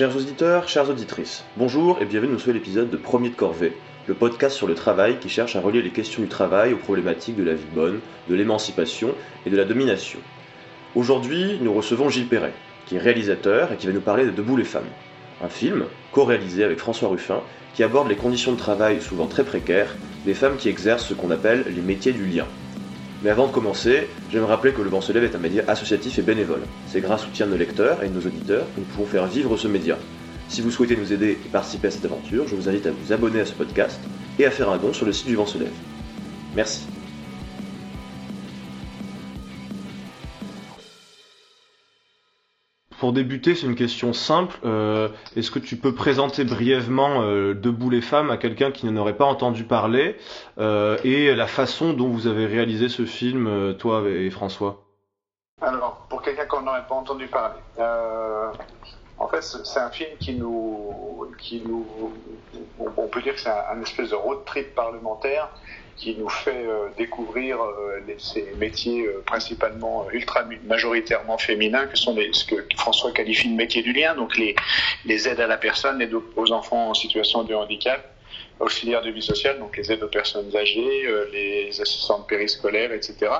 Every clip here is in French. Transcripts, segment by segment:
Chers auditeurs, chères auditrices, bonjour et bienvenue dans ce nouvel épisode de Premier de Corvée, le podcast sur le travail qui cherche à relier les questions du travail aux problématiques de la vie bonne, de l'émancipation et de la domination. Aujourd'hui, nous recevons Gilles Perret, qui est réalisateur et qui va nous parler de Debout les femmes, un film co-réalisé avec François Ruffin qui aborde les conditions de travail souvent très précaires des femmes qui exercent ce qu'on appelle les métiers du lien. Mais avant de commencer, j'aime rappeler que Le Vent se lève est un média associatif et bénévole. C'est grâce au soutien de nos lecteurs et de nos auditeurs que nous pouvons faire vivre ce média. Si vous souhaitez nous aider et participer à cette aventure, je vous invite à vous abonner à ce podcast et à faire un don sur le site du Vent se lève. Merci. Pour débuter, c'est une question simple. Euh, Est-ce que tu peux présenter brièvement euh, Debout les femmes à quelqu'un qui n'en aurait pas entendu parler euh, et la façon dont vous avez réalisé ce film, toi et François? Alors, pour quelqu'un qu'on n'aurait pas entendu parler, en fait, c'est un film qui nous, on peut dire que c'est un espèce de road trip parlementaire qui nous fait euh, découvrir euh, ces métiers euh, principalement ultra majoritairement féminins, que sont ce que François qualifie de métiers du lien, donc les, aides à la personne, les aux enfants en situation de handicap, auxiliaires de vie sociale, donc les aides aux personnes âgées, les assistantes périscolaires, etc.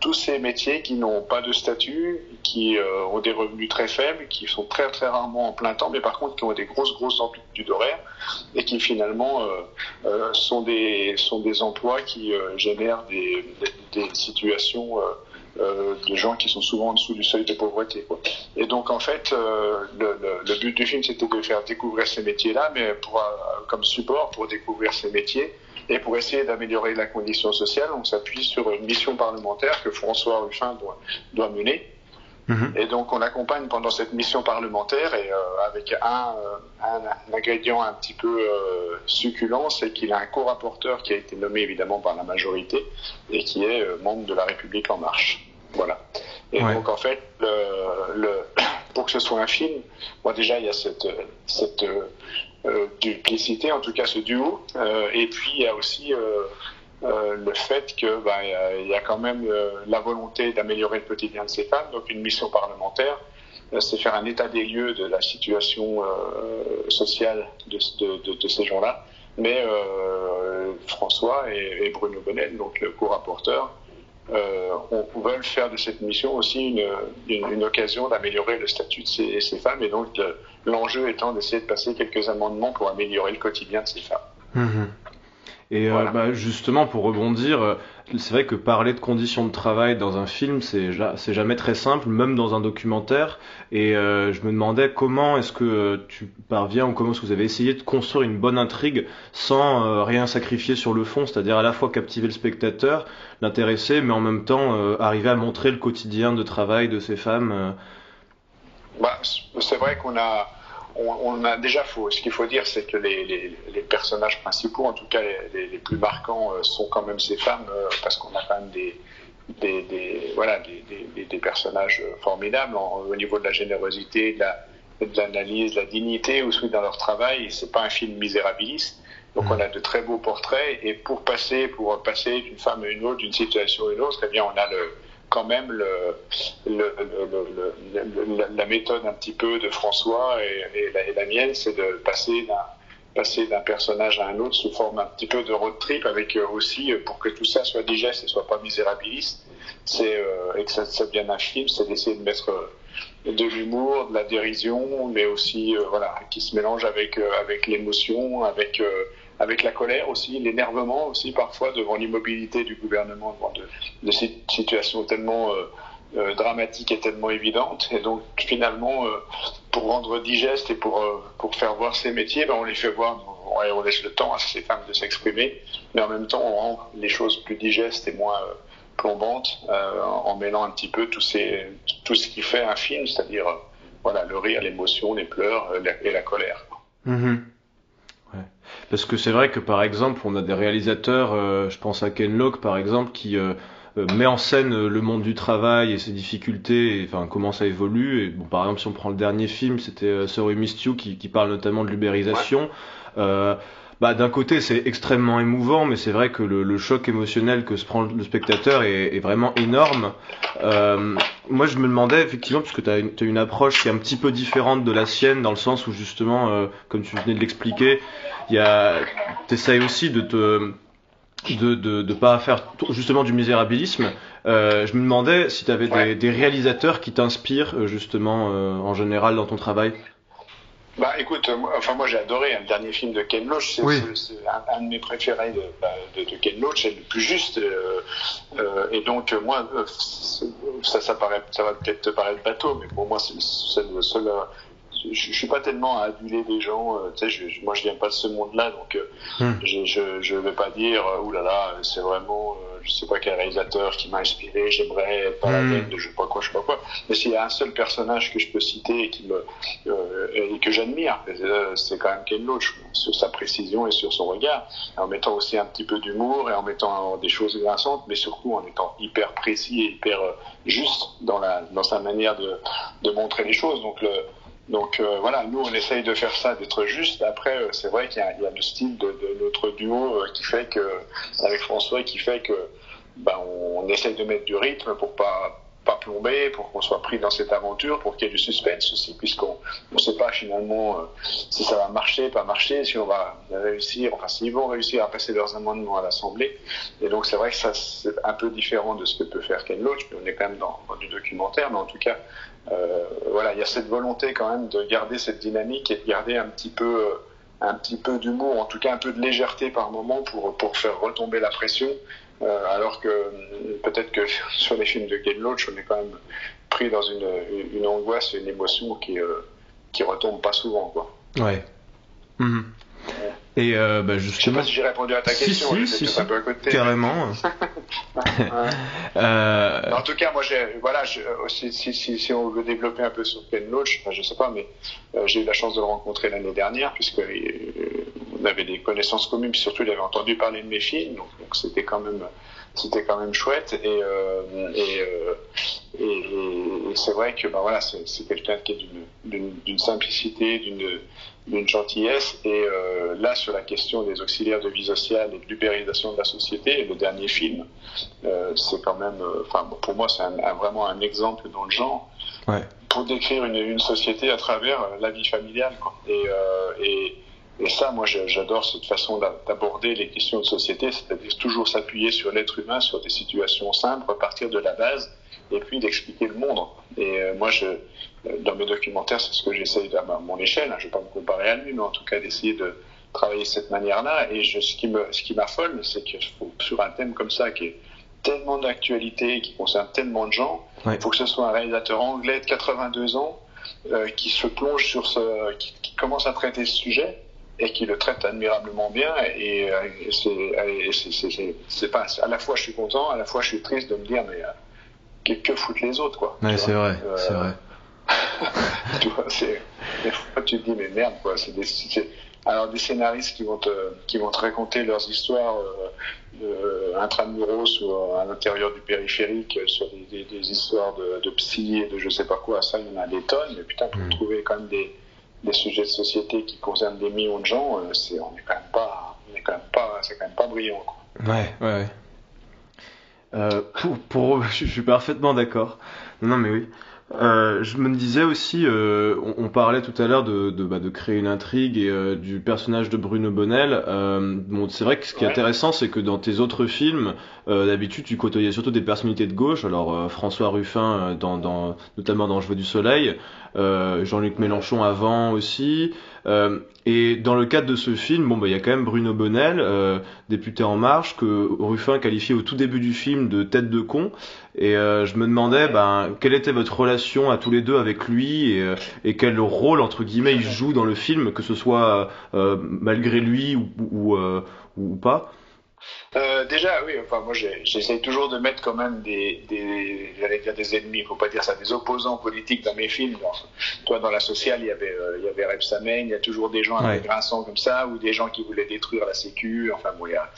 Tous ces métiers qui n'ont pas de statut, qui euh, ont des revenus très faibles, qui sont très très rarement en plein temps, mais par contre qui ont des grosses grosses amplitudes horaires et qui finalement euh, euh, sont des sont des emplois qui euh, génèrent des, des, des situations euh, euh, de gens qui sont souvent en dessous du seuil de pauvreté. Quoi. Et donc en fait, le, le, le but du film c'était de faire découvrir ces métiers-là, mais pour comme support pour découvrir ces métiers et pour essayer d'améliorer la condition sociale, on s'appuie sur une mission parlementaire que François Ruffin doit, doit mener. Mhm. Et donc on accompagne pendant cette mission parlementaire et euh, avec un, euh, un, un ingrédient un petit peu euh, succulent, c'est qu'il a un co-rapporteur qui a été nommé évidemment par la majorité et qui est euh, membre de la République en marche. Voilà. Et Ouais. donc en fait, le, le, pour que ce soit un film, moi déjà il y a cette, cette duplicité, en tout cas ce duo, euh, et puis il y a aussi euh, euh, le fait que bah, y a- quand même euh, la volonté d'améliorer le quotidien de ces femmes, donc une mission parlementaire, euh, c'est faire un état des lieux de la situation euh, sociale de, ces gens-là. Mais euh, François et, et Bruno Bonnel, donc le co-rapporteur, euh, on veut faire de cette mission aussi une, une, une occasion d'améliorer le statut de ces, ces femmes et donc l'enjeu étant d'essayer de passer quelques amendements pour améliorer le quotidien de ces femmes. Mhm. Et euh, bah, justement, pour rebondir, euh, c'est vrai que parler de conditions de travail dans un film, c'est ja- c'est jamais très simple, même dans un documentaire. Et euh, je me demandais comment est-ce que euh, tu parviens ou comment est-ce que vous avez essayé de construire une bonne intrigue sans euh, rien sacrifier sur le fond, c'est-à-dire à la fois captiver le spectateur, l'intéresser, mais en même temps euh, arriver à montrer le quotidien de travail de ces femmes. Bah, c'est vrai qu'on a, on, on a déjà faut, ce qu'il faut dire, c'est que les, les, les personnages principaux, en tout cas les, plus marquants, euh, sont quand même ces femmes, euh, parce qu'on a quand même des, des, des voilà, des, personnages euh, formidables en- au niveau de la générosité, de la, de l'analyse, de la dignité aussi dans leur travail. C'est pas un film misérabiliste. Donc on a de très beaux portraits et pour passer, pour passer d'une femme à une autre, d'une situation à une autre, eh bien on a le, quand même le, le, le, la, méthode un petit peu de François et, la, mienne, c'est de passer d'un passer d'un personnage à un autre sous forme un petit peu de road trip avec euh, aussi euh, pour que tout ça soit digeste et soit pas misérabiliste. C'est euh, et que ça, ça devienne un film c'est d'essayer de mettre euh, de l'humour de la dérision mais aussi voilà qui se mélange avec avec l'émotion avec avec la colère aussi l'énervement aussi parfois devant l'immobilité du gouvernement devant de, de situations tellement euh, euh, dramatiques et tellement évidentes. Et donc finalement euh, pour rendre digeste et pour euh, pour faire voir ces métiers ben on les fait voir on, on laisse le temps à ces femmes de s'exprimer. Mais en même temps on rend les choses plus digestes et moins plombantes en mêlant un petit peu tout ce qui fait un film c'est-à-dire voilà le rire l'émotion les pleurs et la colère. Mhm. Parce que c'est vrai que par exemple, on a des réalisateurs, euh, je pense à Ken Loach par exemple, qui euh, euh, met en scène euh, le monde du travail et ses difficultés, et, enfin comment ça évolue. Et bon, par exemple, si on prend le dernier film, c'était euh, Sorry Missed You qui, qui parle notamment de l'ubérisation. Euh, bah, d'un côté, c'est extrêmement émouvant, mais c'est vrai que le, le choc émotionnel que se prend le spectateur est, est vraiment énorme. Euh, moi, je me demandais effectivement, parce que tu as, as, une approche qui est un petit peu différente de la sienne, dans le sens où justement, euh, comme tu venais de l'expliquer, a, t'essayes aussi de te de, de, de pas faire justement du misérabilisme. Euh, je me demandais si tu avais des, des, réalisateurs qui t'inspirent euh, justement euh, en général dans ton travail. Bah écoute, euh, moi, enfin moi j'ai adoré hein, le dernier film de Ken Loach, c'est oui. un, un, de mes préférés de, bah, de, de Ken Loach, c'est le plus juste. Euh, euh, et donc moi, ça, ça, paraît, ça va peut-être te paraître bateau, mais pour moi c'est le seul je suis pas tellement à aduler des gens. Euh, tu sais, je, moi, je viens pas de ce monde-là, donc euh, hmm. je, je, je vais pas dire, euh, oulala, là là, c'est vraiment, euh, je sais pas quel réalisateur qui m'a inspiré. J'aimerais pas la hmm. de je sais pas quoi, je sais pas quoi. Mais s'il y a un seul personnage que je peux citer et qui me euh, et que j'admire, c'est quand même Ken Loach sur sa précision et sur son regard, en mettant aussi un petit peu d'humour et en mettant des choses grinçantes, mais surtout en étant hyper précis et hyper juste dans la dans sa manière de de montrer les choses. Donc le donc euh, voilà, nous on essaye de faire ça, d'être juste. Après, euh, c'est vrai qu'il y, a le style de, notre duo euh, qui fait que, avec François, qui fait que ben, on, essaye de mettre du rythme pour pas pas plomber, pour qu'on soit pris dans cette aventure, pour qu'il y ait du suspense aussi, puisqu'on ne sait pas finalement euh, si ça va marcher, pas marcher, si on va réussir, enfin s'ils vont réussir à passer leurs amendements à l'Assemblée. Et donc c'est vrai que ça c'est un peu différent de ce que peut faire Ken Loach, mais on est quand même dans, du documentaire, mais en tout cas euh, voilà, il y a cette volonté quand même de garder cette dynamique et de garder un petit peu, euh, un petit peu d'humour, en tout cas un peu de légèreté par moment pour, pour faire retomber la pression. Euh, alors que peut-être que sur les films de Ken Loach, on est quand même pris dans une, une angoisse et une émotion qui, euh, qui retombe pas souvent. Quoi. Ouais. Mmh. Et euh, bah justement... Je sais pas si j'ai répondu à ta question. Si, si, si, un peu à côté. Carrément. euh... En tout cas, moi, j'ai, voilà, je, si, si, si, si, on veut développer un peu sur Ken Loach, enfin, je sais pas, mais euh, j'ai eu la chance de le rencontrer l'année dernière, puisque euh, on avait des connaissances communes, puis surtout, il avait entendu parler de mes films, donc, c'était quand même c'était quand même chouette et euh, et, euh, et, et, c'est vrai que ben voilà c'est quelqu'un qui est d'une simplicité d'une d'une gentillesse et euh, là sur la question des auxiliaires de vie sociale et de l'ubérisation de la société le dernier film euh, c'est quand même euh, enfin pour moi c'est un, un, vraiment un exemple dans le genre ouais. pour décrire une, une société à travers la vie familiale quoi. et, et et ça, moi, j'adore cette façon d'aborder les questions de société, c'est-à-dire toujours s'appuyer sur l'être humain, sur des situations simples, repartir de la base, et puis d'expliquer le monde. Et euh, moi, je, dans mes documentaires, c'est ce que j'essaye à mon échelle. Hein, je ne vais pas me comparer à lui, mais en tout cas d'essayer de travailler de cette manière-là. Et je, ce qui me, ce qui m'affole, c'est que sur un thème comme ça, qui est tellement d'actualité, qui concerne tellement de gens, il ouais. faut que ce soit un réalisateur anglais de 82 ans euh, qui se plonge sur ce, qui, qui commence à traiter ce sujet et qui le traite admirablement bien. Et, et c'est pas à la fois je suis content, à la fois je suis triste de me dire mais que, que foutent les autres quoi. Ouais, c'est vrai, euh, c'est vrai. tu vois, c'est des fois tu te dis mais merde quoi. C'est des alors des scénaristes qui vont te qui vont te raconter leurs histoires euh, intramuros ou à l'intérieur du périphérique sur des, des, des histoires de, de, psy et de je sais pas quoi. Ça il y en a des tonnes. Mais putain pour mmh. trouver quand même des des sujets de société qui concernent des millions de gens, euh, c'est, on est quand même pas, on est quand même pas, c'est quand même pas brillant. Quoi. Ouais, ouais, ouais. Euh, pour, pour, je suis parfaitement d'accord. Non, mais oui. Euh, je me disais aussi, euh, on, on, parlait tout à l'heure de, de, bah, de, créer une intrigue et euh, du personnage de Bruno Bonnel. Euh, bon, c'est vrai que ce qui est ouais. intéressant, c'est que dans tes autres films, euh, d'habitude, tu côtoyais surtout des personnalités de gauche. Alors François Ruffin, dans, dans, notamment dans Je veux du soleil, Jean-Luc Mélenchon avant aussi. et dans le cadre de ce film, bon, bah, il y a quand même Bruno Bonnel, député En Marche, que Ruffin qualifiait au tout début du film de tête de con. Et je me demandais, ben, quelle était votre relation à tous les deux avec lui et, et, quel rôle entre guillemets il joue dans le film, que ce soit euh, malgré lui ou, ou, euh, ou pas? Euh, déjà, oui, enfin, moi j'essaye toujours de mettre quand même des, des j'allais dire des ennemis, il faut pas dire ça, des opposants politiques dans mes films. Dans, toi, dans la sociale, il y avait, euh, il y avait Reb Samen, il y a toujours des gens ouais. avec grinçants comme ça, ou des gens qui voulaient détruire la Sécu. Enfin, bon, il y a,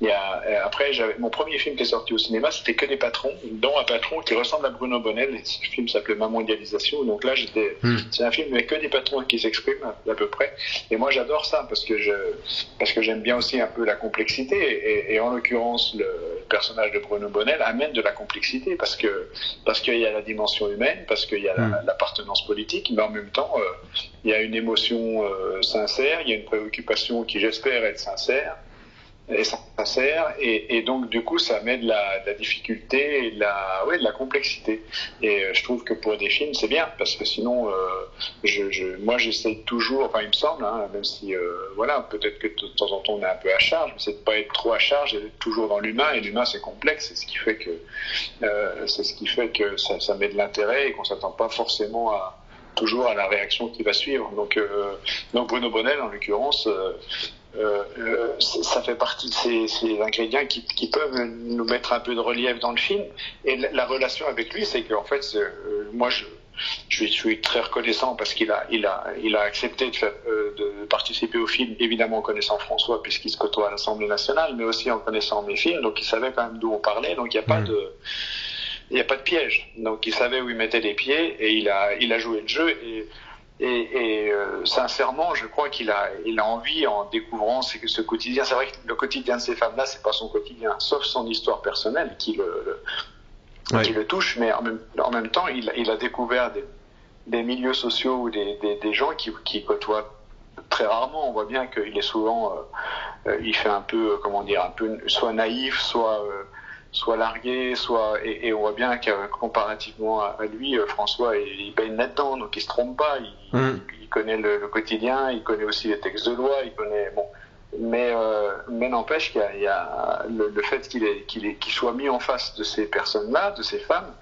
il y a euh, après, mon premier film qui est sorti au cinéma, c'était que des patrons, dont un patron qui ressemble à Bruno Bonnel. Et ce film s'appelait Ma mondialisation. Donc là, j'étais, hmm. c'est un film avec que des patrons qui s'expriment à, à, peu près. Et moi, j'adore ça parce que je, parce que j'aime bien aussi un peu la complexité. Et, et et, en l'occurrence le personnage de Bruno Bonnel amène de la complexité parce que parce qu'il y a la dimension humaine, parce qu'il y a mm. l'appartenance politique, mais en même temps il y a une émotion sincère, il y a une préoccupation qui j'espère être sincère et sincère et, et, donc du coup ça met de la, difficulté et de la, ouais, de la complexité et euh, je trouve que pour des films c'est bien parce que sinon euh, je, je, moi j'essaie toujours enfin il me semble hein, même si euh, voilà peut-être que de temps en temps on est un peu à charge mais c'est de pas être trop à charge et d'être toujours dans l'humain et l'humain c'est complexe c'est ce qui fait que euh, c'est ce qui fait que ça, ça met de l'intérêt et qu'on s'attend pas forcément à toujours à la réaction qui va suivre. Donc, donc Bruno Bonnel, en l'occurrence, euh, euh, ça fait partie de ces, ingrédients qui, peuvent nous mettre un peu de relief dans le film. Et la, relation avec lui, c'est qu'en fait, euh, moi, je, je, suis très reconnaissant parce qu'il a, il a, il a accepté de, faire, de, participer au film, évidemment en connaissant François puisqu'il se côtoie à l'Assemblée nationale, mais aussi en connaissant mes films. Donc il savait quand même d'où on parlait. Donc il n'y a pas mmh. de il n'y a pas de piège. Donc il savait où il mettait les pieds et il a, il a joué le jeu. Et et, et euh, sincèrement, je crois qu'il a, il a envie, en découvrant ce, ce quotidien, c'est vrai que le quotidien de ces femmes-là, c'est pas son quotidien, sauf son histoire personnelle qui le, qui le touche, mais en même, en même temps, il, il a découvert des, des, milieux sociaux ou des, des, des gens qui, qui, côtoient très rarement. On voit bien qu'il est souvent, euh, euh, il fait un peu, comment dire, un peu soit naïf, soit soit largué, soit et, on voit bien que comparativement à, lui, euh, François il, baigne là-dedans, donc il se trompe pas. Il, mm. connaît le, quotidien, il connaît aussi les textes de loi, il connaît bon. Mais euh, mais n'empêche qu'il y, a, le, fait qu'il qu'il qu'il soit mis en face de ces personnes-là, de ces femmes,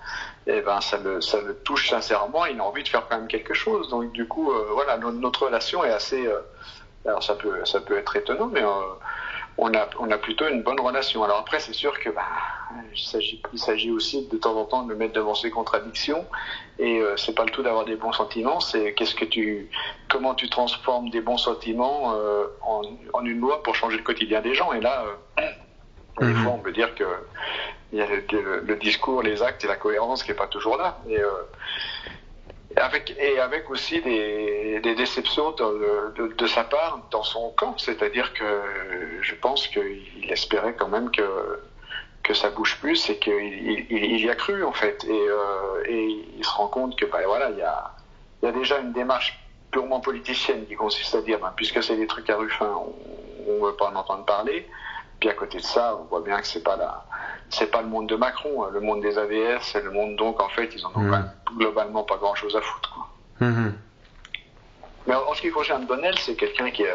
et eh ben ça le ça le touche sincèrement. Il a envie de faire quand même quelque chose. Donc du coup, euh, voilà, notre, relation est assez. alors ça peut ça peut être étonnant, mais on a, on a plutôt une bonne relation. Alors après, c'est sûr que bah, il s'agit, aussi de temps en temps de le mettre devant ses contradictions. Et euh, c'est pas le tout d'avoir des bons sentiments. C'est qu'est-ce que tu, comment tu transformes des bons sentiments euh, en, en, une loi pour changer le quotidien des gens. Et là, euh, des mhm. fois, on peut dire que il y a le, le, discours, les actes et la cohérence qui est pas toujours là. Et, euh, et avec aussi des, déceptions de, sa part dans son camp. C'est-à-dire que je pense qu'il espérait quand même que, que ça bouge plus et qu'il il, il, y a cru en fait. Et, euh, il se rend compte que bah, voilà, il y a, il y a déjà une démarche purement politicienne qui consiste à dire bah, puisque c'est des trucs à Ruffin, on ne veut pas en entendre parler. Puis à côté de ça, on voit bien que c'est pas la, c'est pas le monde de Macron, hein. le monde des AVS, c'est le monde donc en fait ils en ont mmh. globalement pas grand chose à foutre. Quoi. Mmh. Mais en, ce qui concerne Bonnel, c'est quelqu'un qui est,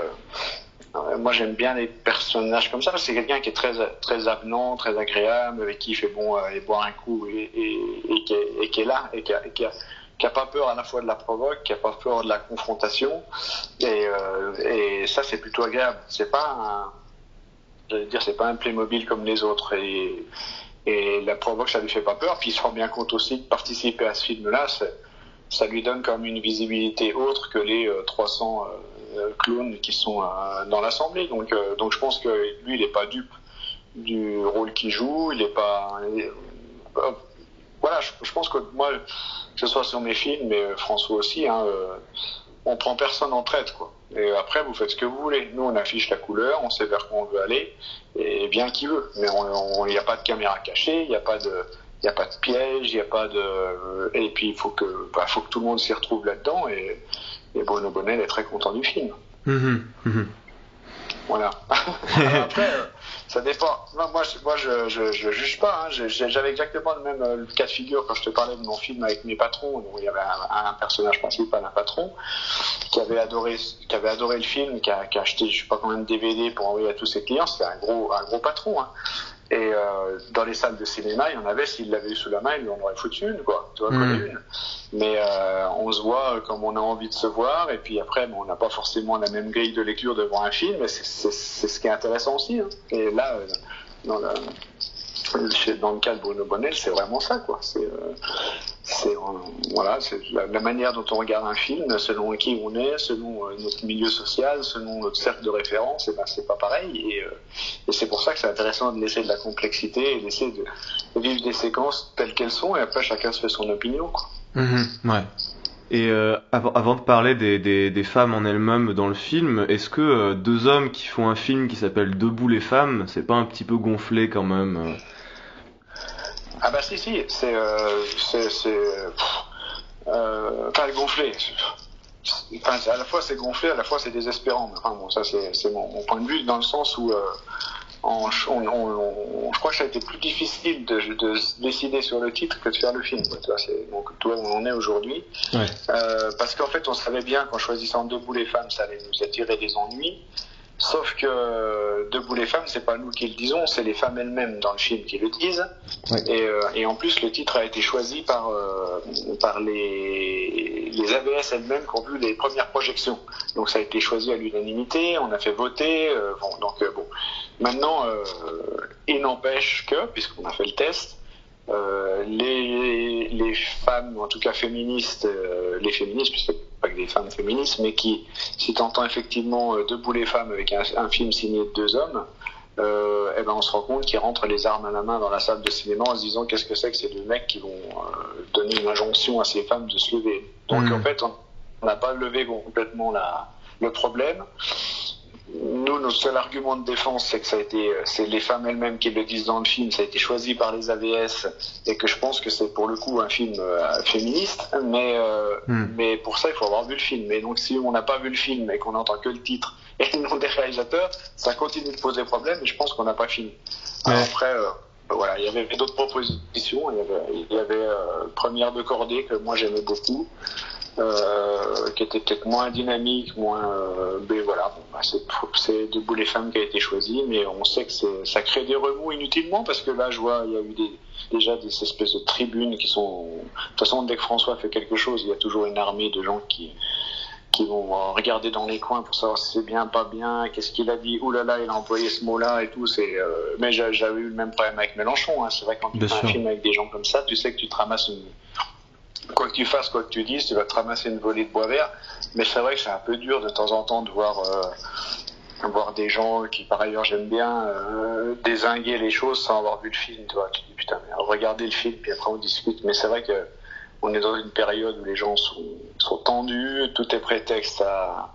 euh, moi j'aime bien les personnages comme ça parce que c'est quelqu'un qui est très très avenant, très agréable, avec qui il fait bon euh, aller boire un coup et, et, et, qui est, et, qui est, là et qui a, qui a qui a pas peur à la fois de la provoque, qui a pas peur de la confrontation, et, euh, et ça c'est plutôt agréable. C'est pas un, J'allais dire, c'est pas un Playmobil comme les autres. Et, et la provoque, ça lui fait pas peur. Puis il se rend bien compte aussi que participer à ce film-là, ça lui donne quand même une visibilité autre que les 300 euh, euh, clones qui sont euh, dans l'Assemblée. Donc, donc je pense que lui, il n'est pas dupe du rôle qu'il joue. Il est pas. voilà, je, pense que moi, que ce soit sur mes films, mais François aussi, hein, on prend personne en traite, quoi. Et après, vous faites ce que vous voulez. Nous, on affiche la couleur, on sait vers quoi on veut aller, et bien qui veut. Mais il n'y a pas de caméra cachée, il n'y a pas de, il n'y a pas de piège, il n'y a pas de, et puis il faut que, bah, faut que tout le monde s'y retrouve là-dedans, et, et Bruno Bonnel est très content du film. Mmh, mmh. Voilà. après, euh, ça dépend. Moi, je, moi, je, je, je juge pas. Hein. J'avais exactement le même euh, cas de figure quand je te parlais de mon film avec mes patrons. Où il y avait un, un, personnage principal, un patron, qui avait adoré, qui avait adoré le film, qui a, qui a acheté, je sais pas combien de DVD pour envoyer à tous ses clients. C'était un gros, un gros patron. Hein. Et euh, dans les salles de cinéma, il y en avait, s'il l'avait eu sous la main, il en aurait foutu une, quoi. Tu vois, mmh. une. Mais euh, on se voit comme on a envie de se voir, et puis après, bon, on n'a pas forcément la même grille de lecture devant un film, mais c'est ce qui est intéressant aussi. Hein. Et là, euh, dans, la, dans le cas de Bruno Bonnel, c'est vraiment ça, quoi. C'est euh, c'est voilà, c'est la, manière dont on regarde un film, selon qui on est, selon euh, notre milieu social, selon notre cercle de référence, et ben c'est pas pareil. Et, euh, et c'est pour ça que c'est intéressant de laisser de la complexité et d'essayer de, vivre des séquences telles qu'elles sont, et après chacun se fait son opinion. Quoi. Mm-hmm. ouais. Et euh, avant, avant, de parler des, des, femmes en elles-mêmes dans le film, est-ce que euh, deux hommes qui font un film qui s'appelle Debout les femmes, c'est pas un petit peu gonflé quand même euh? Ah bah si si, c'est c'est c'est pas gonflé. Enfin, à la fois c'est gonflé, à la fois c'est désespérant. Enfin bon, ça c'est mon, mon, point de vue dans le sens où on, on, je crois que ça a été plus difficile de, de, décider sur le titre que de faire le film. Tu vois, donc toi où on est aujourd'hui. Ouais. Euh, parce qu'en fait, on savait bien qu'en choisissant Debout les femmes, ça allait nous attirer des ennuis. Sauf que Debout les femmes, c'est pas nous qui le disons, c'est les femmes elles-mêmes dans le film qui le disent. Et, euh, et, en plus, le titre a été choisi par, euh, par les, les ABS elles-mêmes qui ont vu les premières projections. Donc ça a été choisi à l'unanimité, on a fait voter. Euh, bon, donc bon. Maintenant, il n'empêche que, puisqu'on a fait le test, les, les, femmes, en tout cas féministes, les féministes, puisque pas que des femmes féministes, mais qui, si t'entends effectivement euh, Debout les femmes avec un, un, film signé de deux hommes, euh, eh ben on se rend compte qu'ils rentrent les armes à la main dans la salle de cinéma en se disant qu'est-ce que c'est que ces deux mecs qui vont euh, donner une injonction à ces femmes de se lever. Donc mmh. en fait, on n'a pas levé complètement la, le problème nous, notre seul argument de défense, c'est que ça a été, c'est les femmes elles-mêmes qui le disent dans le film, ça a été choisi par les AVS et que je pense que c'est pour le coup un film euh, féministe, mais euh, hmm. mais pour ça il faut avoir vu le film. Et donc si on n'a pas vu le film et qu'on n'entend que le titre et le nom des réalisateurs, ça continue de poser problème et je pense qu'on n'a pas fini. Ouais. après. Euh, voilà, il y avait d'autres propositions. Il y avait, il y avait euh, Première de Cordée que moi j'aimais beaucoup. Euh, qui était peut-être moins dynamique, moins. Euh, mais voilà, bon, bah, c'est Debout les femmes qui a été choisi, mais on sait que ça crée des remous inutilement parce que là, je vois, il y a eu des, déjà des espèces de tribunes qui sont. De toute façon, dès que François fait quelque chose, il y a toujours une armée de gens qui qui vont regarder dans les coins pour savoir si c'est bien, pas bien, qu'est-ce qu'il a dit, oulala, là là, il a employé ce mot-là et tout. C'est, euh... mais j'avais eu le même problème avec Mélenchon. Hein. C'est vrai quand tu fais un film avec des gens comme ça, tu sais que tu te ramasses une, quoi que tu fasses, quoi que tu dises, tu vas te ramasser une volée de bois vert. Mais c'est vrai que c'est un peu dur de temps en temps de voir, euh, voir des gens qui, par ailleurs, j'aime bien, euh, désinguer les choses sans avoir vu le film. Tu vois, tu dis putain, regardez le film, puis après on discute. Mais c'est vrai que on est dans une période où les gens sont, sont tendus, tout est prétexte à,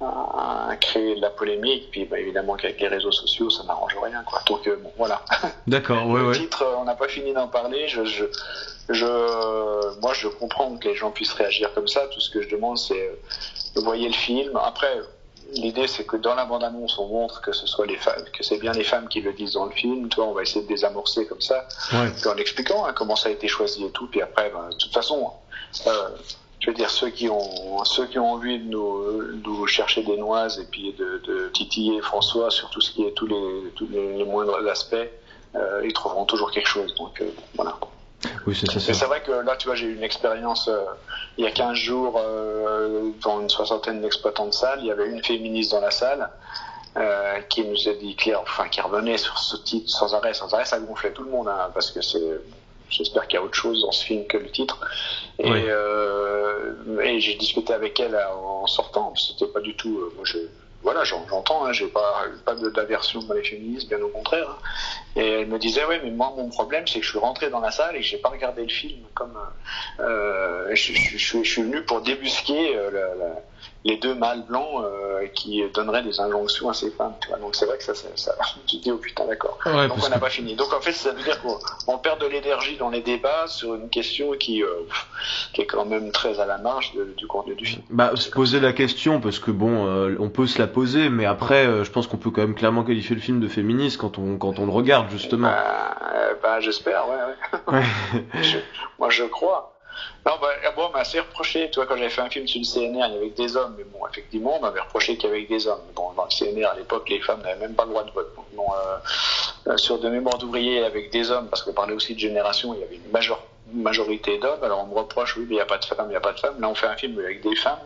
à créer de la polémique. Puis bah, évidemment qu'avec les réseaux sociaux, ça n'arrange rien. Quoi. Donc euh, bon, voilà. D'accord. Ouais, le ouais. titre, on n'a pas fini d'en parler. Je, je, je, moi, je comprends que les gens puissent réagir comme ça. Tout ce que je demande, c'est de voyer le film. Après, l'idée, c'est que dans la bande-annonce, on montre que ce soit les femmes, que c'est bien les femmes qui le disent dans le film. Toi, on va essayer de désamorcer comme ça, ouais. puis en expliquant hein, comment ça a été choisi et tout. Puis après, ben, de toute façon. Euh, je veux dire ceux qui ont ceux qui ont envie de nous, nous chercher des noises et puis de, de, titiller François sur tout ce qui est tous les tous les, les moindres aspects, euh, ils trouveront toujours quelque chose. Donc euh, voilà. Oui, c'est ça. C'est vrai que là, tu vois, j'ai eu une expérience euh, il y a 15 jours euh, dans une soixantaine d'exploitants de salles. Il y avait une féministe dans la salle. Euh, qui nous a dit clair, enfin qui revenait sur ce titre sans arrêt, sans arrêt, ça gonflait tout le monde, hein, parce que c'est J'espère qu'il y a autre chose dans ce film que le titre. Et, Oui. euh, et j'ai discuté avec elle en sortant. C'était pas du tout. euh, moi, je, voilà, j'en- j'entends. Hein, j'ai pas pas d'aversion dans les féministes, bien au contraire. hein. Et elle me disait, ouais, mais moi, mon problème, c'est que je suis rentré dans la salle et que j'ai pas regardé le film comme. Euh, je, je, je, je suis venu pour débusquer euh, la- la- les deux mâles blancs euh, qui donneraient des injonctions à ces femmes. Tu vois. Donc c'est vrai que ça, ça, ça tu te dis, oh putain, d'accord. Ouais, Donc on n'a que- pas fini. Donc en fait, ça veut dire qu'on on perd de l'énergie dans les débats sur une question qui, euh, qui est quand même très à la marge de- du contenu du film. Bah, se poser la question, parce que bon, euh, on peut se la poser, mais après, euh, je pense qu'on peut quand même clairement qualifier le film de féministe quand on, quand on le regarde, justement. Bah, bah, j'espère, ouais, ouais. Ouais. Je- moi, je crois. Non, bah, bon, on m'a assez reproché, tu vois, quand j'avais fait un film sur le CNR, il y avait des hommes, mais bon, effectivement, on m'avait reproché qu'il y avait des hommes. Bon, dans le CNR, à l'époque, les femmes n'avaient même pas le droit de vote. Donc, euh, euh, sur de mémoire d'ouvriers avec des hommes, parce qu'on parlait aussi de génération, il y avait une major- une majorité d'hommes, alors on me reproche, oui, mais il n'y a pas de femmes, il n'y a pas de femmes. Là, on fait un film avec des femmes,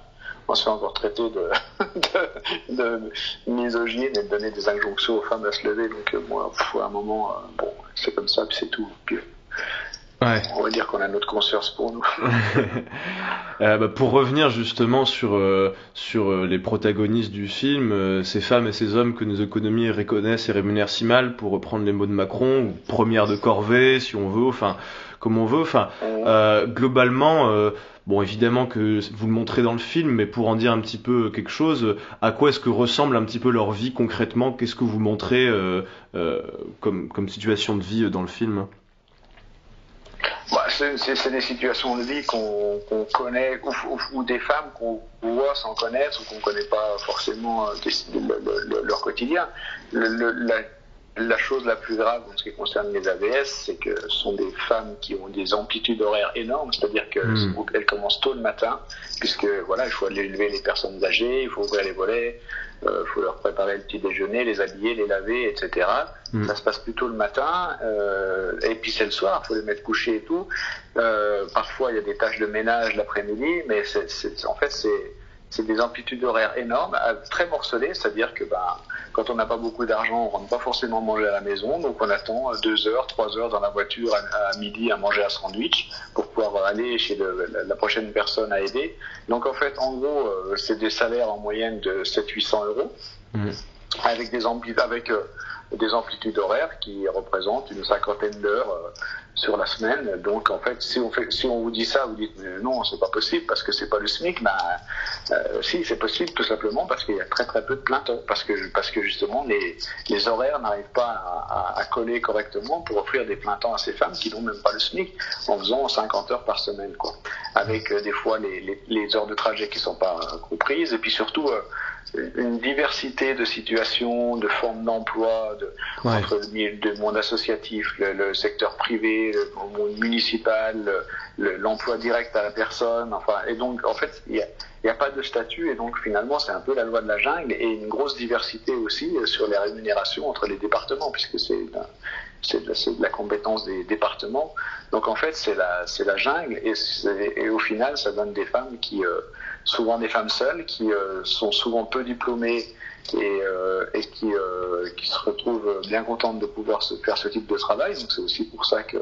on se fait encore traiter de, de, de misogyne et de donner des injonctions aux femmes à se lever. Donc, euh, moi, à un moment, bon, c'est comme ça, puis c'est tout. On va dire qu'on a notre conscience pour nous. Euh, bah, pour revenir justement sur, euh, sur euh, les protagonistes du film, ces femmes et ces hommes que nos économies reconnaissent et rémunèrent si mal, pour reprendre les mots de Macron, ou première de corvée, si on veut, enfin, comme on veut, enfin, globalement, bon, évidemment que vous le montrez dans le film, mais pour en dire un petit peu quelque chose, à quoi est-ce que ressemble un petit peu leur vie concrètement? Qu'est-ce que vous montrez comme, comme situation de vie dans le film? Bah, c'est des situations de vie qu'on connaît, ou, des femmes qu'on voit sans connaître, ou qu'on ne connaît pas forcément euh, leur quotidien. la, chose la plus grave en ce qui concerne les AVS, c'est que ce sont des femmes qui ont des amplitudes horaires énormes, c'est-à-dire qu'elles hmm. commencent tôt le matin, puisque voilà, il faut aller élever les personnes âgées, il faut ouvrir les volets, il euh, faut leur préparer le petit déjeuner, les habiller, les laver, etc. Mm. Ça se passe plutôt le matin, euh, et puis c'est le soir, il faut les mettre couchés et tout. Euh, parfois, il y a des tâches de ménage l'après-midi, mais c'est, en fait, c'est des amplitudes horaires énormes, très morcelées, c'est-à-dire que ben, quand on n'a pas beaucoup d'argent, on rentre pas forcément manger à la maison, donc on attend deux heures, trois heures dans la voiture à, midi à manger un sandwich pour pouvoir aller chez la prochaine personne à aider. Donc en fait, en gros, euh, c'est des salaires en moyenne de 700-800 euros, mmh. avec des avec euh, des amplitudes horaires qui représentent une cinquantaine d'heures euh, sur la semaine. Donc en fait, si on fait, si on vous dit ça, vous dites non, c'est pas possible parce que c'est pas le SMIC. Ben euh, si, c'est possible tout simplement parce qu'il y a très très peu de plein temps, parce que parce que justement les, les horaires n'arrivent pas à, à, coller correctement pour offrir des plein temps à ces femmes qui n'ont même pas le SMIC en faisant 50 heures par semaine, quoi. Avec euh, des fois les, les, les, heures de trajet qui sont pas comprises et puis surtout une diversité de situations, de formes d'emploi, de, entre le, monde associatif, le, secteur privé, le monde municipal, l'emploi direct à la personne. Enfin, et donc, en fait, il n'y a, a, pas de statut, et donc finalement, c'est un peu la loi de la jungle, et une grosse diversité aussi sur les rémunérations entre les départements, puisque c'est c'est de, la compétence des départements. Donc en fait, c'est la, la jungle, et, et, au final, ça donne des femmes qui, euh, souvent des femmes seules, qui euh, sont souvent peu diplômées et, euh, et qui, euh, qui se retrouvent bien contentes de pouvoir se faire ce type de travail. Donc c'est aussi pour ça que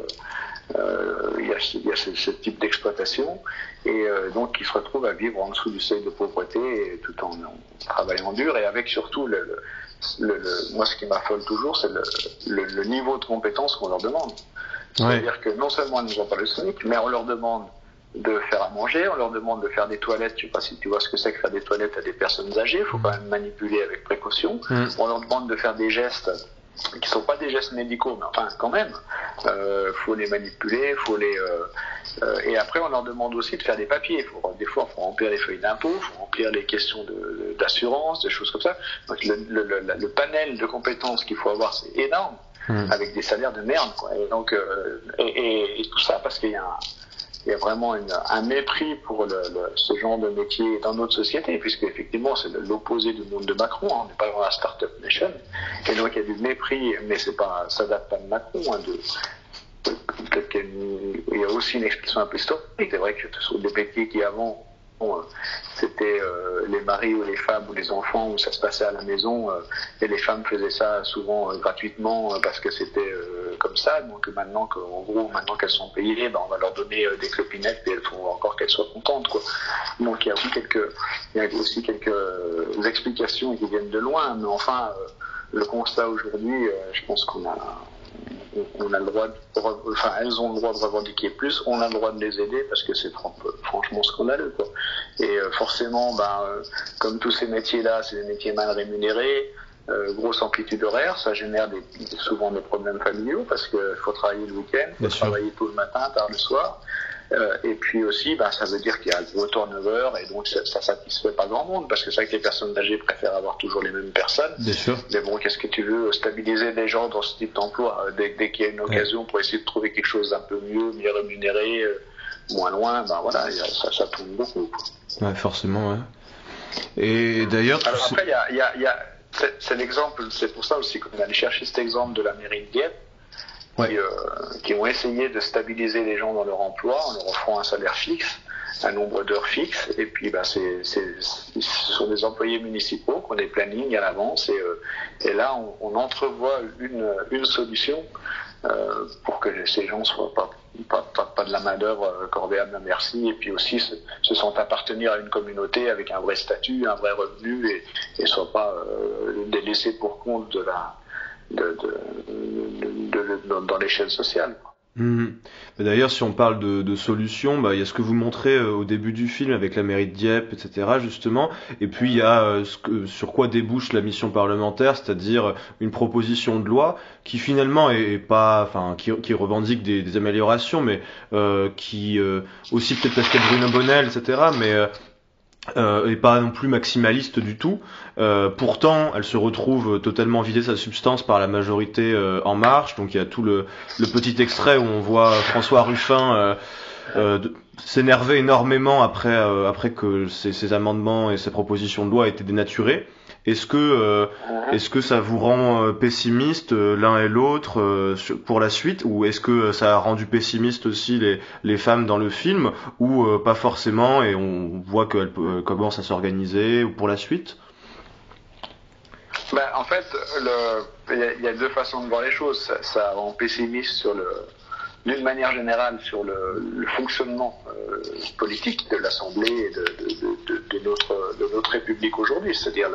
il y a, y a ce, type d'exploitation et donc qui se retrouvent à vivre en dessous du seuil de pauvreté tout en, travaillant dur et avec surtout le, le, moi ce qui m'affole toujours c'est le, le, niveau de compétence qu'on leur demande. C'est-à-dire que non seulement ils n'ont pas le SMIC, mais on leur demande de faire à manger, on leur demande de faire des toilettes, je sais pas si tu vois ce que c'est que faire des toilettes à des personnes âgées, il faut quand même manipuler avec précaution. Mm. On leur demande de faire des gestes qui sont pas des gestes médicaux, mais enfin quand même, euh, faut les manipuler, faut les euh, euh, et après on leur demande aussi de faire des papiers. Faut, des fois, il faut remplir les feuilles d'impôt, faut remplir les questions d'assurance, de, des choses comme ça. Donc le, le, le, le panel de compétences qu'il faut avoir, c'est énorme, mm. avec des salaires de merde. Quoi. Et donc euh, et, et, et, tout ça parce qu'il y a un, il y a vraiment un mépris pour le, ce genre de métier dans notre société, puisque effectivement c'est l'opposé du monde de Macron. Hein. on n'est pas dans la start-up nation, et donc il y a du mépris, mais c'est pas, ça date pas de Macron. Hein, de, peut-être qu'il y a aussi une explication un peu historique. C'est vrai que sont des métiers qui avant c'était euh, les maris ou les femmes ou les enfants où ça se passait à la maison euh, et les femmes faisaient ça souvent gratuitement parce que c'était comme ça. Donc maintenant qu'en gros, maintenant qu'elles sont payées, ben, on va leur donner des clopinettes et elles font encore qu'elles soient contentes. Quoi. Donc il y a aussi quelques, il y a aussi quelques explications qui viennent de loin, mais enfin le constat aujourd'hui, je pense qu'on a on a le droit, de, enfin elles ont le droit de revendiquer plus, on a le droit de les aider parce que c'est franchement scandaleux quoi. Et euh, forcément, ben, euh, comme tous ces métiers-là, c'est des métiers mal rémunérés, euh, grosse amplitude horaire, ça génère des, souvent des problèmes familiaux parce qu'il faut travailler le week-end, faut travailler tôt le matin, tard le soir. Euh, et puis aussi, bah, ça veut dire qu'il y a un gros turnover et donc ça, ça satisfait pas grand monde parce que c'est vrai que les personnes âgées préfèrent avoir toujours les mêmes personnes. Bien sûr. Mais bon, qu'est-ce que tu veux stabiliser des gens dans ce type d'emploi euh, dès, dès qu'il y a une occasion pour essayer de trouver quelque chose d'un peu mieux, mieux rémunéré, euh, moins loin, ben voilà, ça, ça tourne beaucoup. Ouais, forcément, ouais. Et d'ailleurs. Alors après, il y a, y a, y a c'est l'exemple, c'est pour ça aussi qu'on allé chercher cet exemple de la mairie de Dieppe euh, qui, ont essayé de stabiliser les gens dans leur emploi en leur offrant un salaire fixe, un nombre d'heures fixes, et puis bah, c'est, ce sont des employés municipaux qui ont des plannings à l'avance, et, euh, et là on, on, entrevoit une, une solution euh, pour que ces gens soient pas pas, de la main d'œuvre corvéable à merci, et puis aussi se, se, sentent appartenir à une communauté avec un vrai statut, un vrai revenu, et ne soient pas délaissés pour compte de la, de, de, dans l'échelle sociale. Mhm. D'ailleurs, si on parle de, de solutions, bah, il y a ce que vous montrez euh, au début du film avec la mairie de Dieppe, etc. justement, et puis il y a euh, ce que, sur quoi débouche la mission parlementaire, c'est-à-dire une proposition de loi qui finalement est, pas, enfin, qui, qui revendique des, des améliorations, mais euh, qui aussi peut-être parce qu'il y a Bruno Bonnel, etc. Mais euh, et pas non plus maximaliste du tout. Euh, pourtant, elle se retrouve totalement vidée sa substance par la majorité euh, en marche. Donc il y a tout le, petit extrait où on voit François Ruffin s'énerver énormément après, après que ces, ces, amendements et ces propositions de loi aient été dénaturés. Est-ce que, euh, est-ce que ça vous rend euh, pessimiste euh, l'un et l'autre pour la suite, ou est-ce que ça a rendu pessimiste aussi les, les femmes dans le film, ou pas forcément, et on voit qu'elles commencent à s'organiser, ou pour la suite? Ben, en fait, il y, a deux façons de voir les choses. Ça rend pessimiste sur le, d'une manière générale sur le, le fonctionnement euh, politique de l'Assemblée et de, de, de, de, notre, de notre République aujourd'hui, c'est-à-dire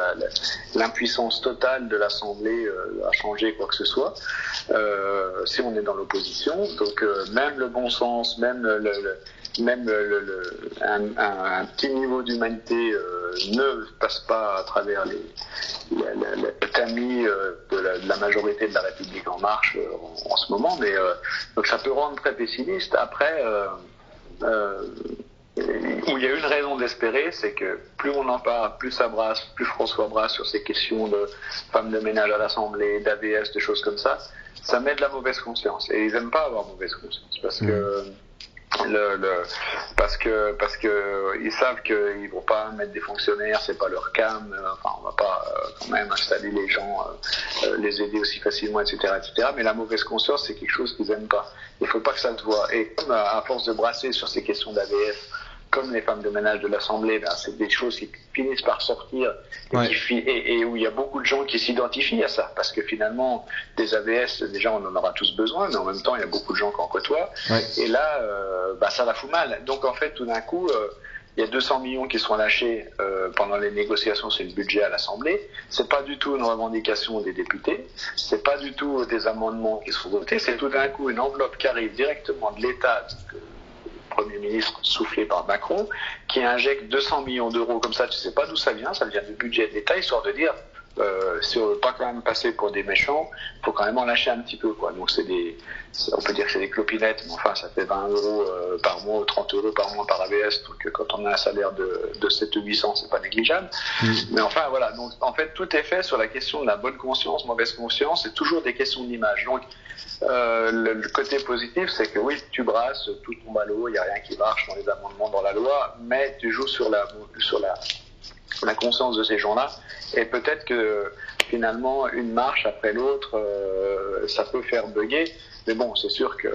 l'impuissance totale de l'Assemblée euh, à changer quoi que ce soit, euh, si on est dans l'opposition. Donc euh, même le bon sens, même le, même le, le, un, un, un, petit niveau d'humanité euh, ne passe pas à travers les, le tamis euh, de, la, de, la, majorité de la République en marche euh, en, en, ce moment. Mais donc ça peut rendre très pessimiste. Après, où il y a une raison d'espérer, c'est que plus on en parle, plus ça brasse, plus François brasse sur ces questions de femmes de ménage à l'Assemblée, d'AVS, de choses comme ça, ça met de la mauvaise conscience. Et ils n'aiment pas avoir mauvaise conscience parce que mmh le, le, parce que parce que ils savent qu'ils vont pas mettre des fonctionnaires, c'est pas leur cam. Euh, enfin, on va pas euh, quand même installer les gens, euh, euh, les aider aussi facilement, etc., etc. Mais la mauvaise conscience, c'est quelque chose qu'ils aiment pas. Il faut pas que ça se voit. Et comme à force de brasser sur ces questions d'AVF, comme les femmes de ménage de l'Assemblée, ben, c'est des choses qui finissent par sortir et, ouais. qui, et, et, où il y a beaucoup de gens qui s'identifient à ça. Parce que finalement, des AVS, déjà, on en aura tous besoin, mais en même temps, il y a beaucoup de gens qui en côtoient. Ouais. Et là, euh, bah, ça la fout mal. Donc, en fait, tout d'un coup, euh, il y a 200 millions qui sont lâchés euh, pendant les négociations sur le budget à l'Assemblée. C'est pas du tout une revendication des députés. C'est pas du tout des amendements qui sont votés. C'est tout d'un coup une enveloppe qui arrive directement de l'État Premier ministre soufflé par Macron, qui injecte 200 millions d'euros comme ça, tu sais pas d'où ça vient, ça vient du budget de l'État, histoire de dire, euh, si on veut pas quand même passer pour des méchants, faut quand même en lâcher un petit peu, quoi. Donc c'est des, on peut dire que c'est des clopinettes, mais enfin ça fait 20 euros euh, par mois ou 30 euros par mois par ABS, donc quand on a un salaire de, de 7 ou 800, c'est pas négligeable. Mmh. Mais enfin voilà, donc en fait tout est fait sur la question de la bonne conscience, mauvaise conscience, c'est toujours des questions d'image. Donc euh, le, le, côté positif, c'est que oui, tu brasses, tout tombe à l'eau, il n'y a rien qui marche dans les amendements dans la loi, mais tu joues sur la, sur la, la conscience de ces gens-là. Et peut-être que finalement, une marche après l'autre, euh, ça peut faire bugger. Mais bon, c'est sûr que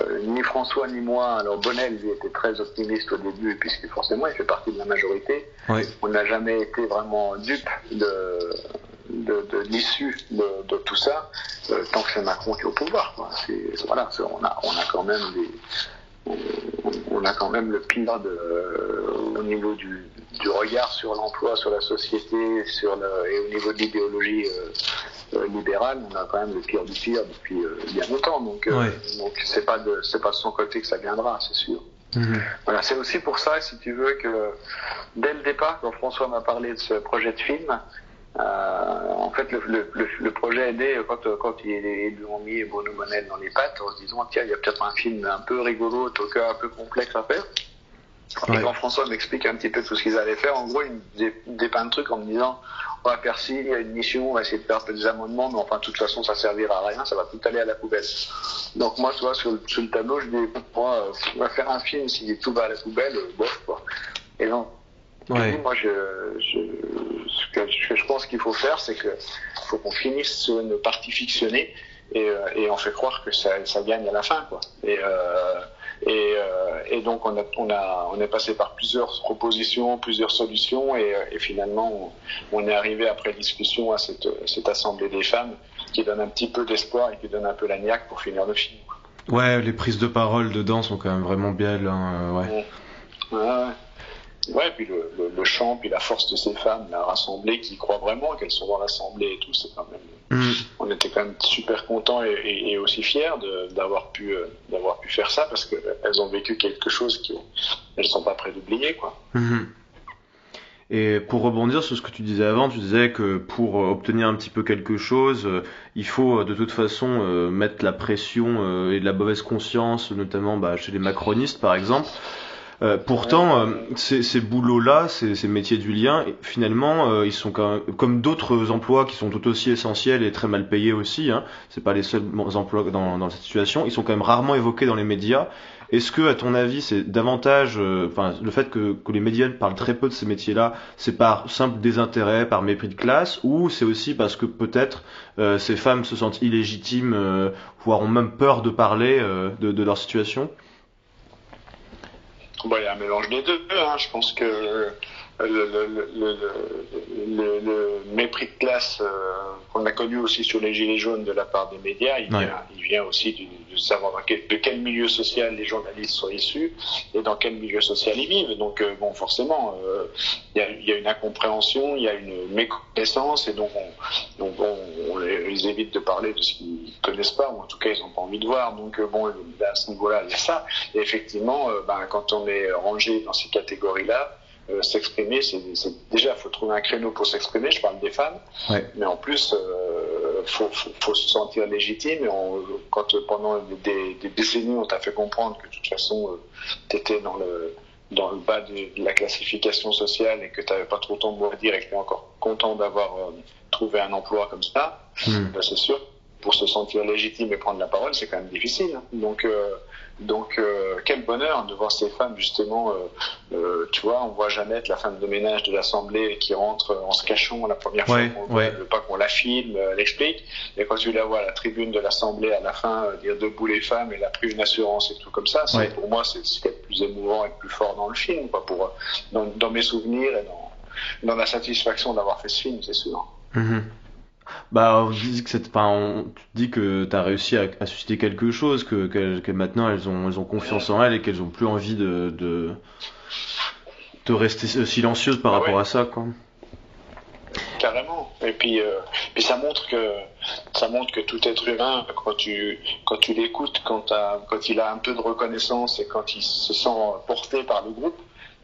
euh, ni François ni moi, alors Bonnel, lui était très optimiste au début, puisque forcément, il fait partie de la majorité. Oui. On n'a jamais été vraiment dupe de, de, de l'issue de, de, tout ça, euh, tant que c'est Macron qui est au pouvoir. Quoi. Voilà, on a, on a quand même des, on, on a quand même le pire de, euh, au niveau du, du regard sur l'emploi, sur la société, sur le, et au niveau de l'idéologie euh, euh, libérale, on a quand même le pire du pire depuis euh, bien longtemps. Donc, ouais. donc c'est pas de, c'est pas de son côté que ça viendra, c'est sûr. Mmh. Voilà, c'est aussi pour ça, si tu veux, que dès le départ, quand François m'a parlé de ce projet de film, euh, en fait, le, le, le, projet est né quand, quand ils, ils lui ont mis Bruno Bonnel dans les pattes en se disant tiens, il y a peut-être un film un peu rigolo, tout cas un peu complexe à faire. Ouais. Et quand François m'explique un petit peu tout ce qu'ils allaient faire, en gros, il me dépeint un truc en me disant on va faire ci, il y a une mission, on va essayer de faire des amendements, mais enfin, de toute façon, ça servira à rien, ça va tout aller à la poubelle. Donc, moi, tu vois, sur, sur le tableau, je dis moi, on va faire un film, si tout va à la poubelle, euh, bof, quoi. Et non. Ouais. moi, je, je, ce, que, ce que je pense qu'il faut faire, c'est que faut qu'on finisse sur une partie fictionnée et, euh, et on fait croire que ça, ça gagne à la fin, quoi. Et, euh, et, euh, et, donc on a, on a on est passé par plusieurs propositions, plusieurs solutions et, euh, et finalement on, on, est arrivé après discussion à cette, cette assemblée des femmes qui donne un petit peu d'espoir et qui donne un peu la niaque pour finir le film. Ouais, les prises de parole dedans sont quand même vraiment belles. Hein, ouais. ouais. Ouais, puis le, le, chant, puis la force de ces femmes, la rassemblée, qui croient vraiment qu'elles sont dans l'assemblée et tout, c'est quand même. Mm. On était quand même super contents et, et, aussi fiers d'avoir pu, euh, d'avoir pu faire ça parce qu'elles ont vécu quelque chose qu'elles ne sont pas prêtes d'oublier, quoi. Mm-hmm. Et pour rebondir sur ce que tu disais avant, tu disais que pour euh, obtenir un petit peu quelque chose, euh, il faut de toute façon mettre la pression et de la mauvaise conscience, notamment bah, chez les macronistes par exemple. Euh, pourtant, euh, ces, boulots-là, ces, métiers du lien, finalement, euh, ils sont comme d'autres emplois qui sont tout aussi essentiels et très mal payés aussi. Hein, c'est pas les seuls emplois dans, cette situation. Ils sont quand même rarement évoqués dans les médias. Est-ce que, à ton avis, c'est davantage, le fait que, les médias parlent très peu de ces métiers-là, c'est par simple désintérêt, par mépris de classe, ou c'est aussi parce que peut-être ces femmes se sentent illégitimes, voire ont même peur de parler de leur situation? Il y a un mélange des deux. Hein. Je pense que le, le, mépris de classe euh, qu'on a connu aussi sur les Gilets jaunes de la part des médias, il, vient, il vient, aussi de savoir de quel milieu social les journalistes sont issus et dans quel milieu social ils vivent. Donc, euh, bon, forcément, euh, il, y a, y, a, une incompréhension, il y a une méconnaissance et donc on, donc on, les, évite de parler de ce qu'ils connaissent pas ou en tout cas ils n'ont pas envie de voir. Donc, bon, à ce niveau-là, il y a ça. Et effectivement, ben, quand on est rangé dans ces catégories-là, euh, s'exprimer, c'est déjà faut trouver un créneau pour s'exprimer. Je parle des femmes, mais en plus euh, faut, faut, faut, se sentir légitime. Et on, quand pendant des, des, décennies on t'a fait comprendre que de toute façon euh, tu étais dans le dans le bas de, la classification sociale et que tu n'avais pas trop ton mot à dire et que tu es encore content d'avoir euh, trouvé un emploi comme ça, hmm. ben, c'est sûr pour se sentir légitime et prendre la parole, c'est quand même difficile. Hein. Donc, donc euh, quel bonheur de voir ces femmes justement. Euh, tu vois, on voit Jeannette, la femme de ménage de l'Assemblée, qui rentre en se cachant la première fois. On ne veut pas qu'on la filme, elle explique. Et quand tu la vois à la tribune de l'Assemblée à la fin dire debout les femmes, elle a pris une assurance et tout comme ça. Pour moi, c'est ce qui est le plus émouvant et le plus fort dans le film, quoi, pour dans, mes souvenirs et dans, dans la satisfaction d'avoir fait ce film, c'est sûr. Mm-hmm. Bah, on dit que c'est, enfin, on, tu dis que t'as réussi à, à, susciter quelque chose, que, que, maintenant elles ont, elles ont confiance en elles et qu'elles ont plus envie de, de, de rester silencieuses par rapport à ça, quoi. Carrément. Et puis, euh, puis ça montre que ça montre que tout être humain, quand tu quand tu l'écoutes, quand, quand il a un peu de reconnaissance et quand il se sent porté par le groupe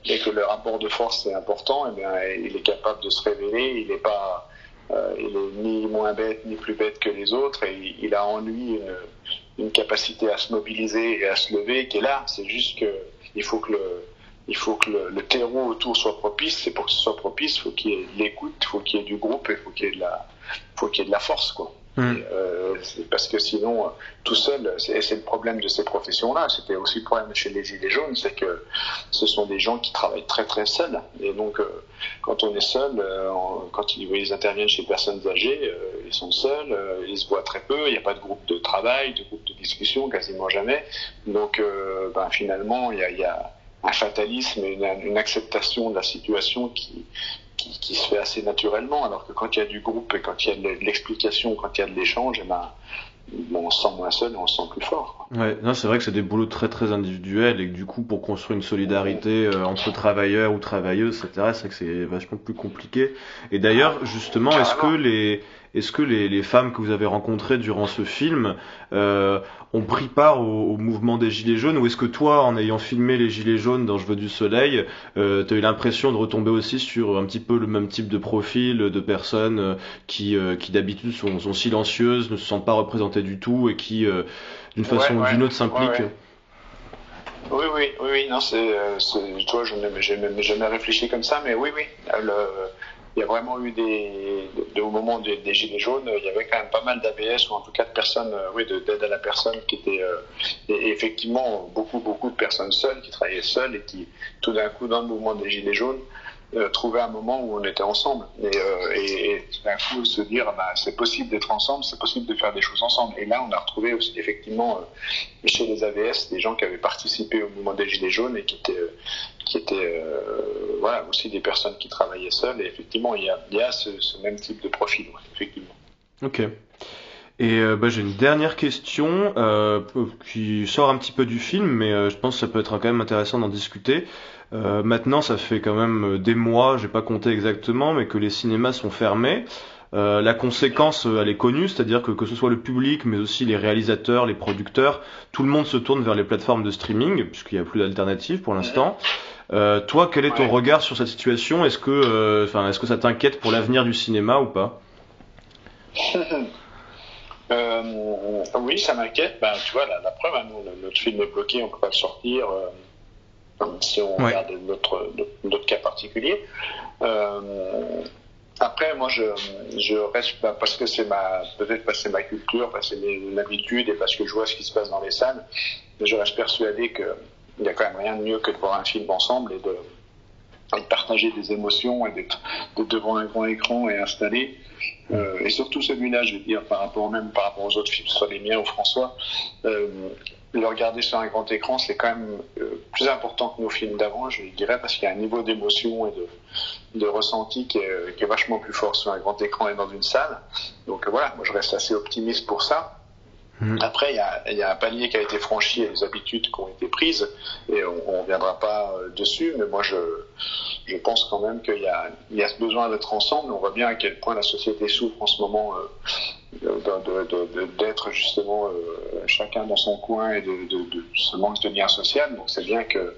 et que le rapport de force est important, et eh bien, il est capable de se révéler. Il n'est pas euh, il est ni moins bête ni plus bête que les autres et il a en lui une, capacité à se mobiliser et à se lever qui est là. C'est juste que il faut que le il faut que le, terreau autour soit propice. C'est pour que ce soit propice, il faut qu'il y ait l'écoute, il faut qu'il y ait du groupe, il faut qu'il de faut qu'il y ait de la force, quoi. Mm. Euh, parce que sinon, euh, tout seul, c'est le problème de ces professions-là. C'était aussi le problème chez les Gilets jaunes, c'est que ce sont des gens qui travaillent très très seuls. Et donc, euh, quand on est seul, quand ils, interviennent chez personnes âgées, ils sont seuls, ils se voient très peu, il n'y a pas de groupe de travail, de groupe de discussion, quasiment jamais. Donc, ben, finalement, il y a, un fatalisme et une, acceptation de la situation qui, qui, se fait assez naturellement, alors que quand il y a du groupe et quand il y a de l'explication, quand il y a de l'échange, eh ben, on se sent moins seul et on se sent plus fort. Ouais, non, c'est vrai que c'est des boulots très très individuels et que du coup, pour construire une solidarité euh, entre travailleurs ou travailleuses, etc., c'est vrai que c'est vachement plus compliqué. Et d'ailleurs, justement, est-ce que les est-ce que les, les, femmes que vous avez rencontrées durant ce film euh, ont pris part au, mouvement des Gilets jaunes ou est-ce que toi, en ayant filmé les Gilets jaunes dans Je veux du soleil, euh, tu as eu l'impression de retomber aussi sur un petit peu le même type de profil de personnes euh, qui, euh, qui d'habitude sont, sont, silencieuses, ne se sentent pas représentées du tout et qui, d'une façon ou d'une autre, s'impliquent oui, oui, oui, oui, non, c'est, toi, je n'ai jamais réfléchi comme ça, mais oui, oui, le, il y a vraiment eu des, au moment des, gilets jaunes, il y avait quand même pas mal d'ABS ou en tout cas de personnes, euh, oui, d'aide à la personne qui étaient, euh, et, effectivement beaucoup beaucoup de personnes seules qui travaillaient seules et qui tout d'un coup dans le mouvement des gilets jaunes euh, trouver un moment où on était ensemble et, euh, et, et d'un coup se dire bah, c'est possible d'être ensemble, c'est possible de faire des choses ensemble. Et là, on a retrouvé aussi effectivement euh, chez les AVS des gens qui avaient participé au mouvement des Gilets jaunes et qui étaient, qui étaient voilà, aussi des personnes qui travaillaient seules. Et effectivement, il y a, ce, même type de profil, effectivement. Ok. Et euh, bah, j'ai une dernière question euh, qui sort un petit peu du film, mais euh, je pense que ça peut être quand même intéressant d'en discuter. maintenant, ça fait quand même des mois, j'ai pas compté exactement, mais que les cinémas sont fermés. la conséquence, elle est connue, c'est-à-dire que que ce soit le public, mais aussi les réalisateurs, les producteurs, tout le monde se tourne vers les plateformes de streaming, puisqu'il n'y a plus d'alternative pour l'instant. Toi, quel est ton regard sur cette situation? Est-ce que, enfin, est-ce que ça t'inquiète pour l'avenir du cinéma ou pas? Euh, oui, ça m'inquiète. Ben, tu vois, la, preuve, hein, notre film est bloqué, on ne peut pas le sortir. Euh, si on regarde notre, notre, cas particulier. Euh, après, moi, je, je reste ben, parce que c'est ma peut-être parce que c'est ma culture, parce que c'est l'habitude et parce que je vois ce qui se passe dans les salles. Je reste persuadé qu'il n'y a quand même rien de mieux que de voir un film ensemble et de, de partager des émotions et d'être devant un grand écran et installé. Euh, et surtout celui-là, je veux dire, par rapport même par rapport aux autres films, soit les miens ou François, euh, le regarder sur un grand écran, c'est quand même euh, plus important que nos films d'avant, je dirais, parce qu'il y a un niveau d'émotion et de, de ressenti qui est, qui est, vachement plus fort sur un grand écran et dans une salle. Donc voilà, moi je reste assez optimiste pour ça. Mm. Après, il y a, un palier qui a été franchi et des habitudes qui ont été prises, et on ne reviendra pas euh, dessus, mais moi je, je pense quand même qu'il y a, il y a ce besoin d'être ensemble. On voit bien à quel point la société souffre en ce moment euh, d'être justement euh, chacun dans son coin et de, de, ce manque de lien social. Donc c'est bien que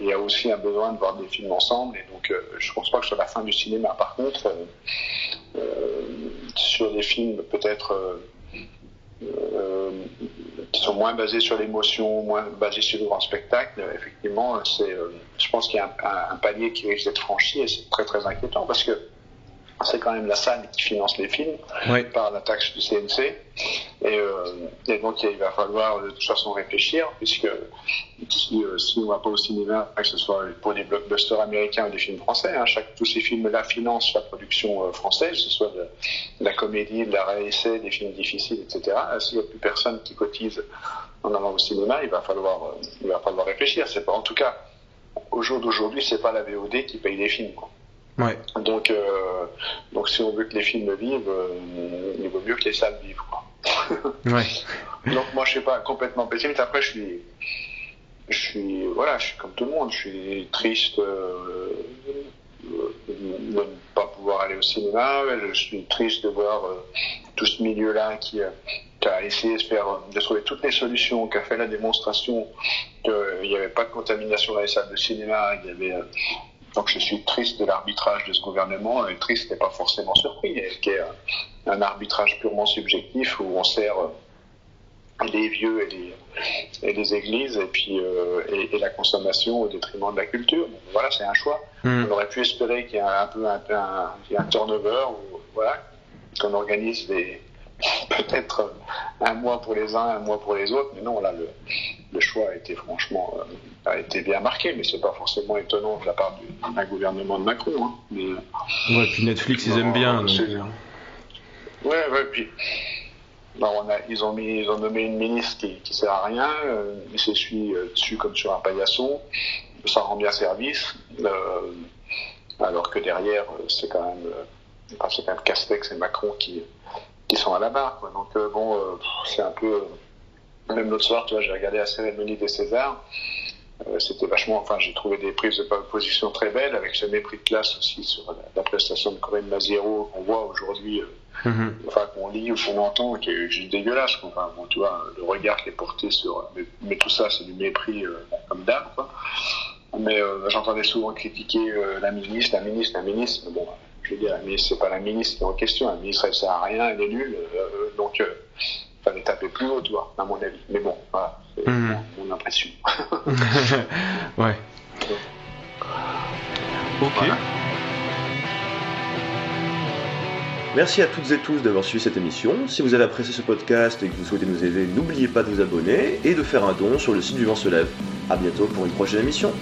il y a aussi un besoin de voir des films ensemble, et donc je pense pas que soit la fin du cinéma. Par contre, sur des films peut-être euh, qui sont moins basés sur l'émotion, moins basés sur le grand spectacle, effectivement, c'est, euh, je pense qu'il y a un, un, palier qui risque d'être franchi et c'est très très inquiétant parce que c'est quand même la salle qui finance les films par la taxe du CNC. Et, euh, et, donc il va falloir de toute façon réfléchir, puisque si, euh, si on va pas au cinéma, que ce soit pour des blockbusters américains ou des films français, hein, chaque, tous ces films-là financent la production euh, française, que ce soit de, la comédie, de la réessai, des films difficiles, etc. S'il n'y a plus personne qui cotise en allant au cinéma, il va falloir, il va falloir réfléchir. Pas, en tout cas, au jour d'aujourd'hui, c'est pas la VOD qui paye les films. Quoi. Ouais. Donc, euh, donc si on veut que les films vivent, euh, il vaut mieux que les salles vivent. Quoi. ouais. Donc moi, je suis pas complètement pessimiste. Après, je suis, je suis, voilà, je suis comme tout le monde. Je suis triste euh, de ne pas pouvoir aller au cinéma. Je suis triste de voir tout ce milieu-là qui, qui, a essayé de faire, de trouver toutes les solutions, qui a fait la démonstration qu'il n'y avait pas de contamination dans les salles de cinéma. Il y avait donc je suis triste de l'arbitrage de ce gouvernement, et triste n'est pas forcément surpris, qui est un arbitrage purement subjectif où on sert euh, les vieux et les, et les églises et puis euh, et, la consommation au détriment de la culture. voilà, c'est un choix. Hmm. On aurait pu espérer qu'il y ait un peu un, un, un turnover, ou, voilà, qu'on organise des, peut-être un mois pour les uns, un mois pour les autres, mais non, là, le, le choix a été franchement euh, a été bien marqué, mais c'est pas forcément étonnant de la part d'un gouvernement de Macron. Hein, mais, ouais, puis Netflix, ils aiment bien. Donc... Euh. Ouais, ouais, puis. on a, ils, ont mis, ils ont nommé une ministre qui, qui sert à rien, euh, il s'essuie dessus comme sur un paillasson, ça rend bien service, alors que derrière, c'est quand même, enfin, c'est quand même Castex et Macron qui, qui sont à la barre. Quoi. Donc euh, bon, euh, c'est un peu. Même l'autre soir, tu vois, j'ai regardé la cérémonie des Césars. Euh, c'était vachement. Enfin, j'ai trouvé des prises de position très belles, avec ce mépris de classe aussi sur la, prestation de Corinne Maziero qu'on voit aujourd'hui, mm-hmm. enfin qu'on lit ou qu'on entend, qui est juste dégueulasse. Enfin, bon, tu vois, le regard qui est porté sur. Mais, tout ça, c'est du mépris comme d'hab, quoi. Mais j'entendais souvent critiquer la ministre, la ministre, la ministre. Mais bon, je veux dire, mais c'est pas la ministre qui est en question. La ministre, elle sert à rien, elle est nulle. Euh, donc, il euh, fallait taper plus haut, tu vois, à mon avis. Mais bon, voilà, c'est mmh. mon, impression. ouais. Ok. Merci à toutes et tous d'avoir suivi cette émission. Si vous avez apprécié ce podcast et que vous souhaitez nous aider, n'oubliez pas de vous abonner et de faire un don sur le site du Vent se lève. A bientôt pour une prochaine émission.